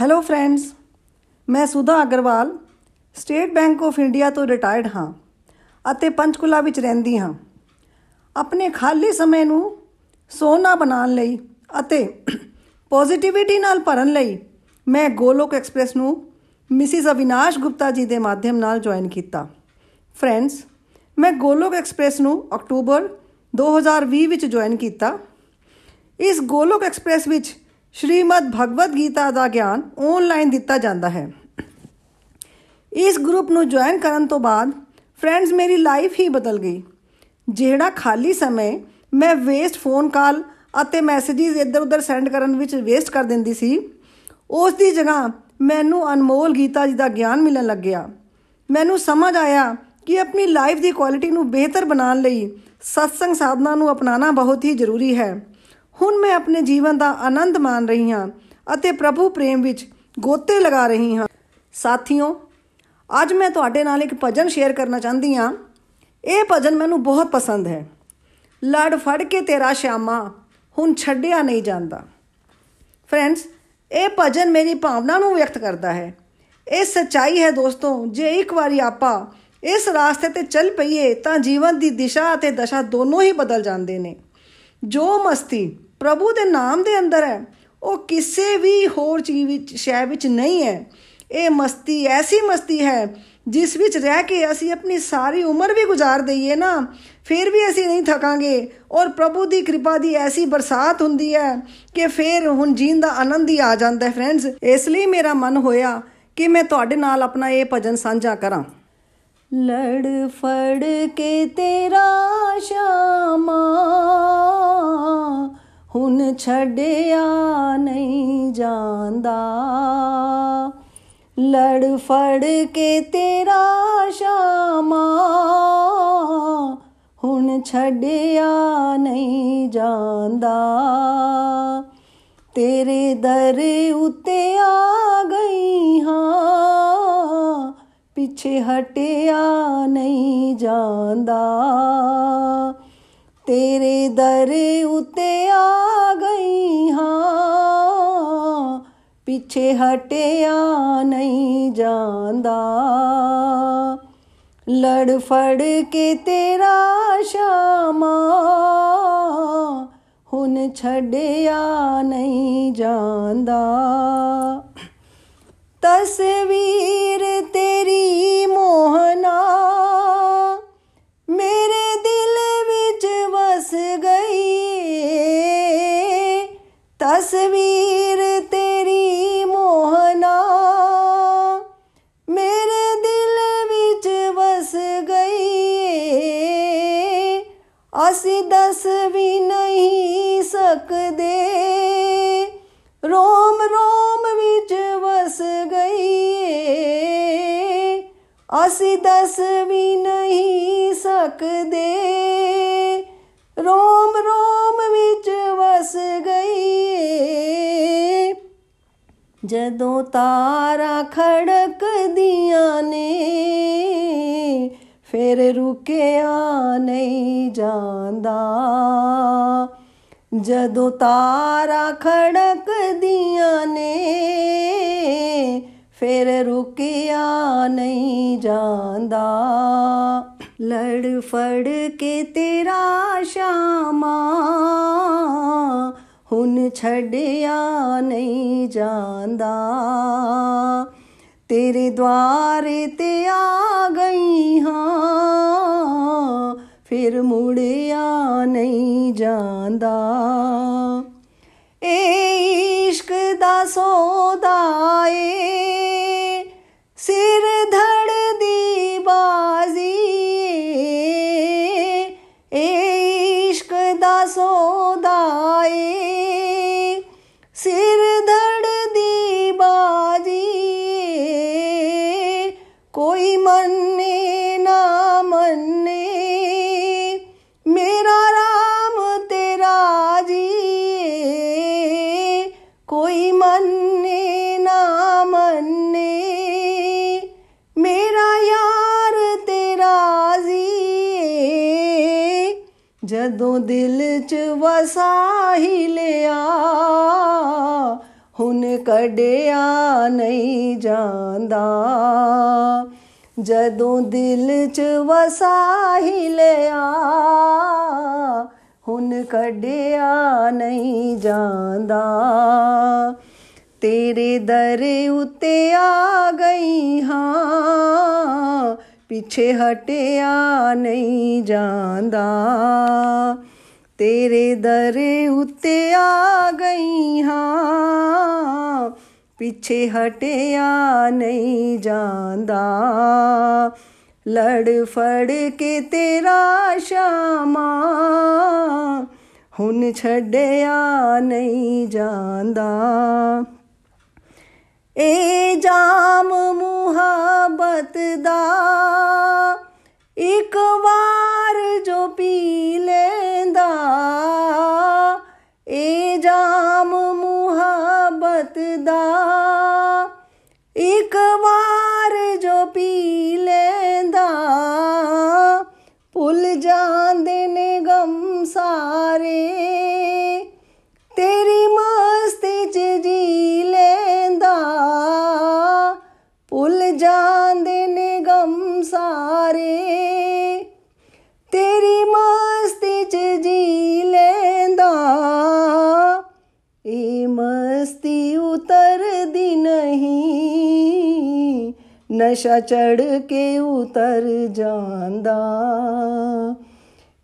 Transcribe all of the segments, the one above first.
Hello friends ਮੈਂ Sudha Agarwal state bank of India ਤੋਂ retired ਹਾਂ ਅਤੇ ਪੰਚਕੁਲਾ ਵਿੱਚ ਰਹਿੰਦੀ ਹਾਂ। ਆਪਣੇ ਖਾਲੀ ਸਮੇਂ ਨੂੰ ਸੋਨਾ ਬਣਾਉਣ ਲਈ ਅਤੇ ਪੋਜ਼ਿਟਿਵਿਟੀ ਨਾਲ ਭਰਨ ਲਈ ਮੈਂ ਗੋਲੋਕ ਐਕਸਪ੍ਰੈਸ ਨੂੰ ਮਿਸਿਸ ਅਵਿਨਾਸ਼ ਗੁਪਤਾ ਜੀ ਦੇ ਮਾਧਿਅਮ ਨਾਲ ਜੁਆਇਨ ਕੀਤਾ। ਫਰੈਂਡਸ ਮੈਂ ਗੋਲੋਕ ਐਕਸਪ੍ਰੈਸ ਨੂੰ ਅਕਤੂਬਰ 2020 ਵਿੱਚ ਜੁਆਇਨ ਕੀਤਾ। ਇਸ ਗੋਲੋਕ ਐਕਸਪ੍ਰੈਸ ਵਿੱਚ ਸ਼੍ਰੀਮਦ ਭਗਵਦ ਗੀਤਾ ਦਾ ਗਿਆਨ ਆਨਲਾਈਨ ਦਿੱਤਾ ਜਾਂਦਾ ਹੈ। ਇਸ ਗਰੁੱਪ ਨੂੰ ਜੁਆਇਨ ਕਰਨ ਤੋਂ ਬਾਅਦ ਫਰੈਂਡਸ ਮੇਰੀ ਲਾਈਫ ਹੀ ਬਦਲ ਗਈ। ਜਿਹੜਾ ਖਾਲੀ ਸਮੇਂ ਮੈਂ ਵੇਸਟ ਫੋਨ ਕਾਲ ਅਤੇ ਮੈਸੇजेस ਇੱਧਰ ਉੱਧਰ ਸੈਂਡ ਕਰਨ ਵਿੱਚ ਵੇਸਟ ਕਰ ਦਿੰਦੀ ਸੀ ਉਸ ਦੀ ਜਗ੍ਹਾ ਮੈਨੂੰ ਅਨਮੋਲ ਗੀਤਾ ਜੀ ਦਾ ਗਿਆਨ ਮਿਲਣ ਲੱਗਿਆ ਮੈਨੂੰ ਸਮਝ ਆਇਆ ਕਿ ਆਪਣੀ ਲਾਈਫ ਦੀ ਕੁਆਲਿਟੀ ਨੂੰ ਬਿਹਤਰ ਬਣਾਉਣ ਲਈ ਸਤਸੰਗ ਸਾਧਨਾ ਨੂੰ ਅਪਣਾਉਣਾ ਬਹੁਤ ਹੀ ਜ਼ਰੂਰੀ ਹੈ। ਹੁਣ ਮੈਂ ਆਪਣੇ ਜੀਵਨ ਦਾ ਆਨੰਦ ਮਾਣ ਰਹੀ ਹਾਂ ਅਤੇ ਪ੍ਰਭੂ ਪ੍ਰੇਮ ਵਿੱਚ ਗੋਤੇ ਲਗਾ ਰਹੀ ਹਾਂ। ਸਾਥੀਓ, ਅੱਜ ਮੈਂ ਤੁਹਾਡੇ ਨਾਲ ਇੱਕ ਭਜਨ ਸ਼ੇਅਰ ਕਰਨਾ ਚਾਹੁੰਦੀ ਹਾਂ। ਇਹ ਭਜਨ ਮੈਨੂੰ ਬਹੁਤ ਪਸੰਦ ਹੈ। ਲੜ ਫੜ ਕੇ ਤੇਰਾ ਸ਼ਾਮਾ ਹੁਣ ਛੱਡਿਆ ਨਹੀਂ ਜਾਂਦਾ। ਫਰੈਂਡਸ ਇਹ ਭਜਨ ਮੇਰੀ ਭਾਵਨਾ ਨੂੰ ਵਿਅਕਤ ਕਰਦਾ ਹੈ। ਇਹ ਸੱਚਾਈ ਹੈ ਦੋਸਤੋ, ਜੇ ਇੱਕ ਵਾਰੀ ਆਪਾਂ ਇਸ ਰਾਸਤੇ ਤੇ ਚੱਲ ਪਈਏ ਤਾਂ ਜੀਵਨ ਦੀ ਦਿਸ਼ਾ ਅਤੇ ਦਸ਼ਾ ਦੋਨੋਂ ਹੀ ਬਦਲ ਜਾਂਦੇ ਨੇ। ਜੋ ਮਸਤੀ ਪ੍ਰਭੂ ਦੇ ਨਾਮ ਦੇ ਅੰਦਰ ਹੈ। ਉਹ ਕਿਸੇ ਵੀ ਹੋਰ ਚੀਜ਼ ਵਿੱਚ ਸ਼ੈ ਵਿੱਚ ਨਹੀਂ ਹੈ। ਇਹ ਮਸਤੀ, ਐਸੀ ਮਸਤੀ ਹੈ, ਜਿਸ ਵਿੱਚ ਰਹਿ ਕੇ ਅਸੀਂ ਆਪਣੀ ਸਾਰੀ ਉਮਰ ਵੀ ਗੁਜ਼ਾਰ ਦਈਏ ਨਾ, ਫਿਰ ਵੀ ਅਸੀਂ ਨਹੀਂ ਥਕਾਂਗੇ। ਔਰ ਪ੍ਰਭੂ ਦੀ ਕਿਰਪਾ ਦੀ ਐਸੀ ਬਰਸਾਤ ਹੁੰਦੀ ਹੈ ਕਿ ਫਿਰ ਹੁਣ ਜੀਣ ਦਾ ਆਨੰਦ ਹੀ ਆ ਜਾਂਦਾ ਹੈ। ਫਰੈਂਡਸ, ਇਸ ਲਈ ਮੇਰਾ ਮਨ ਹੋਇਆ ਕਿ ਮੈਂ ਤੁਹਾਡੇ ਨਾਲ ਆਪਣਾ ਇਹ ਭਜਨ ਸਾਂਝਾ ਕਰਾਂ। ਲੜ ਫੜ ਕੇ ਤੇਰਾ ਸ਼ਾਮਾ ਹੁਣ ਛੱਡਿਆ ਨਹੀਂ ਜਾਂਦਾ। ਲੜ ਫੜ ਕੇ ਤੇਰਾ ਸ਼ਾਮਾ ਹੁਣ ਛੱਡਿਆ ਨਹੀਂ ਜਾਂਦਾ। ਤੇਰੇ ਦਰ ਉਤੇ ਆ ਗਈ ਹਾਂ, ਪਿੱਛੇ ਹਟਿਆ ਨਹੀਂ ਜਾਂਦਾ। ਤੇਰੇ ਦਰ ਉਤੇ ਆ ਗਈ ਹਾਂ। ਪਿੱਛੇ ਹਟਿਆ ਨਹੀਂ ਜਾਂਦਾ। ਲੜ ਫੜ ਕੇ ਤੇਰਾ ਸ਼ਾਮਾ ਹੁਣ ਛੱਡਿਆ ਨਹੀਂ ਜਾਂਦਾ। ਤਸਵੀਰ ਅਸੀਂ ਦੱਸ ਵੀ ਨਹੀਂ ਸਕਦੇ। ਰੋਮ ਰੋਮ ਵਿੱਚ ਵਸ ਗਈ ਅਸੀਂ ਦੱਸ ਵੀ ਨਹੀਂ ਸਕਦੇ। ਰੋਮ ਰੋਮ ਵਿੱਚ ਵਸ ਗਈ ਜਦੋਂ ਤਾਰਾ ਖੜਕਦੀਆਂ ਨੇ ਫਿਰ ਰੁਕਿਆ ਨਹੀਂ ਜਾਂਦਾ। ਜਦੋਂ ਤਾਰਾ ਖੜਕਦੀਆਂ ਨੇ, ਫਿਰ ਰੁਕਿਆ ਨਹੀਂ ਜਾਂਦਾ। ਲੜ ਫੜ ਕੇ ਤੇਰਾ ਸ਼ਾਮਾ ਹੁਣ ਛੱਡਿਆ ਨਹੀਂ ਜਾਂਦਾ। ਤੇਰੇ ਦੁਆਰੇ ਤੇ ਆ ਗਈ ਹਾਂ ਫਿਰ ਮੁੜਿਆ ਨਹੀਂ ਜਾਂਦਾ। ਹੀ ਲਿਆ, ਹੁਣ ਕੱਢਿਆ ਨਹੀਂ ਜਾਂਦਾ। ਜਦੋਂ ਦਿਲ 'ਚ ਵਸਾ ਹੀ ਲਿਆ, ਹੁਣ ਕੱਢਿਆ ਨਹੀਂ ਜਾਂਦਾ। ਤੇਰੇ ਦਰ ਉਤੇ ਆ ਗਈ ਹਾਂ, ਪਿੱਛੇ ਹਟਿਆ ਨਹੀਂ ਜਾਂਦਾ। ਤੇਰੇ ਦਰ ਉਤੇ ਆ ਗਈ ਹਾਂ। ਪਿੱਛੇ ਹਟਿਆ ਨਹੀਂ ਜਾਂਦਾ। ਲੜ ਫੜ ਕੇ ਤੇਰਾ ਸ਼ਾਮਾ। ਹੁਣ ਛੱਡਿਆ ਨਹੀਂ ਜਾਂਦਾ। ਏ ਜਾਮ ਮੁਹੱਬਤ ਦਾ ਇੱਕ ਸਾਰੇ ਤੇਰੀ ਮਸਤੀ ਚ ਜੀ ਲੈਂਦਾ। ਭੁੱਲ ਜਾਂਦੇ ਨੇ ਗਮ ਸਾਰੇ। ਤੇਰੀ ਮਸਤੀ ਚ ਜੀ ਲੈਂਦਾ। ਇਹ ਮਸਤੀ ਉਤਰਦੀ ਨਹੀਂ, ਨਸ਼ਾ ਚੜ ਕੇ ਉਤਰ ਜਾਂਦਾ।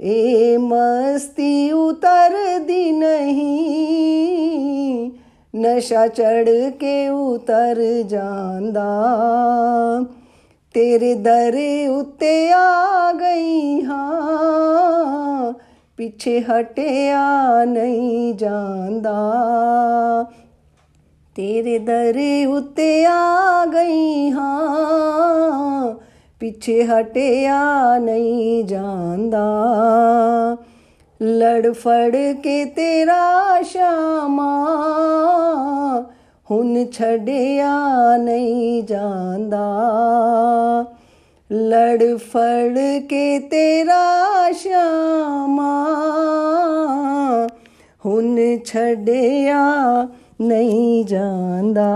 ਇਹ ਮਸਤੀ ਉਤਰਦੀ ਨਹੀਂ, ਨਸ਼ਾ ਚੜ ਕੇ ਉਤਰ ਜਾਂਦਾ। ਤੇਰੇ ਦਰ ਉੱਤੇ ਆ ਗਈ ਹਾਂ, ਪਿੱਛੇ ਹਟਿਆ ਨਹੀਂ ਜਾਂਦਾ। ਤੇਰੇ ਦਰ ਉੱਤੇ ਆ ਗਈ ਹਾਂ ਪਿੱਛੇ ਹਟਿਆ ਨਹੀਂ ਜਾਂਦਾ। ਲੜ ਫੜ ਕੇ ਤੇਰਾ ਸ਼ਾਮਾ ਹੁਣ ਛੱਡਿਆ ਨਹੀਂ ਜਾਂਦਾ। ਲੜ ਫੜ ਕੇ ਤੇਰਾ ਸ਼ਾਮਾ ਹੁਣ ਛੱਡਿਆ ਨਹੀਂ ਜਾਂਦਾ।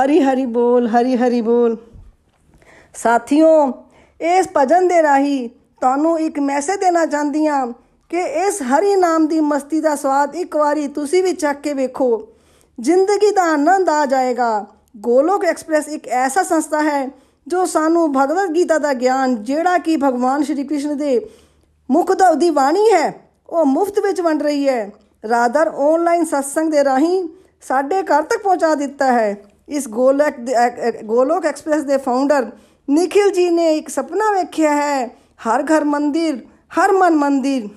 ਹਰੀ ਹਰੀ ਬੋਲ, ਹਰੀ ਹਰੀ ਬੋਲ। ਸਾਥੀਓ, ਇਸ ਭਜਨ ਦੇ ਰਾਹੀਂ ਤੁਹਾਨੂੰ ਇੱਕ ਮੈਸੇਜ ਦੇਣਾ ਚਾਹੁੰਦੀ ਹਾਂ ਕਿ ਇਸ ਹਰੀ ਨਾਮ ਦੀ ਮਸਤੀ ਦਾ ਸਵਾਦ ਇੱਕ ਵਾਰੀ ਤੁਸੀਂ ਵੀ ਚੱਕ ਕੇ ਵੇਖੋ। ਜ਼ਿੰਦਗੀ ਦਾ ਆਨੰਦ ਆ ਜਾਏਗਾ। ਗੋਲੋਕ ਐਕਸਪ੍ਰੈਸ ਇੱਕ ਐਸਾ ਸੰਸਥਾ ਹੈ ਜੋ ਸਾਨੂੰ ਭਗਵਦ ਗੀਤਾ ਦਾ ਗਿਆਨ, ਜਿਹੜਾ ਕਿ ਭਗਵਾਨ ਸ਼੍ਰੀ ਕ੍ਰਿਸ਼ਨ ਦੇ ਮੁਖ ਦੀ ਬਾਣੀ ਹੈ, ਉਹ ਮੁਫਤ ਵਿੱਚ ਵੰਡ ਰਹੀ ਹੈ। ਰਾਦਰ ਆਨਲਾਈਨ ਸਤਸੰਗ ਦੇ ਰਾਹੀਂ ਸਾਡੇ ਘਰ ਤੱਕ ਪਹੁੰਚਾ ਦਿੱਤਾ ਹੈ। ਇਸ ਗੋਲਕ ਗੋਲੋਕ ਐਕਸਪ੍ਰੈਸ ਦੇ ਫਾਊਂਡਰ ਨikhil ji ਨੇ ਇੱਕ ਸੁਪਨਾ ਵੇਖਿਆ ਹੈ ਹਰ ਘਰ ਮੰਦਿਰ ਹਰ ਮਨ ਮੰਦਿਰ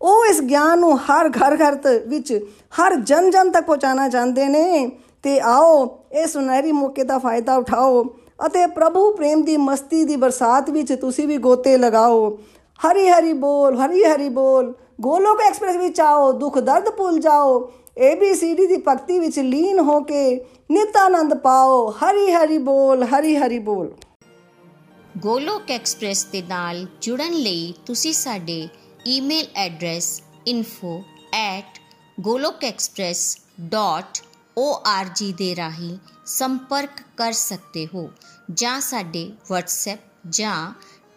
ਉਹ ਇਸ ਗਿਆਨ ਨੂੰ ਹਰ ਘਰ ਘਰ ਵਿੱਚ ਹਰ ਜਨ ਜਨ ਤੱਕ ਪਹੁੰਚਾਉਣਾ ਚਾਹੁੰਦੇ ਨੇ ਤੇ ਆਓ ਇਸ ਸੁਨਹਿਰੀ ਮੌਕੇ ਦਾ ਫਾਇਦਾ ਉਠਾਓ ਅਤੇ ਪ੍ਰਭੂ ਪ੍ਰੇਮ ਦੀ ਮਸਤੀ ਦੀ ਬਰਸਾਤ ਵਿੱਚ ਤੁਸੀਂ ਵੀ ਗੋਤੇ ਲਗਾਓ ਹਰੀ ਹਰੀ ਬੋਲ ਹਰੀ ਹਰੀ ਬੋਲ ਗੋਲੋਕ ਐਕਸਪ੍ਰੈਸ ਵਿੱਚ ਆਓ ਦੁੱਖ ਦਰਦ ਭੁੱਲ ਜਾਓ ਏਬੀਸੀਡੀ ਦੀ ਭਗਤੀ ਵਿੱਚ ਲੀਨ ਹੋ ਕੇ ਨਿਤ ਆਨੰਦ ਪਾਓ ਹਰੀ ਹਰੀ ਬੋਲ ਹਰੀ ਹਰੀ ਬੋਲ। ਗੋਲੋਕ ਐਕਸਪ੍ਰੈਸ ਦੇ ਨਾਲ ਜੁੜਨ ਲਈ ਤੁਸੀਂ ਸਾਡੇ ਈਮੇਲ ਐਡਰੈਸ info@golokexpress.org ਦੇ ਰਾਹੀਂ ਸੰਪਰਕ ਕਰ ਸਕਦੇ ਹੋ ਜਾਂ ਸਾਡੇ WhatsApp ਜਾਂ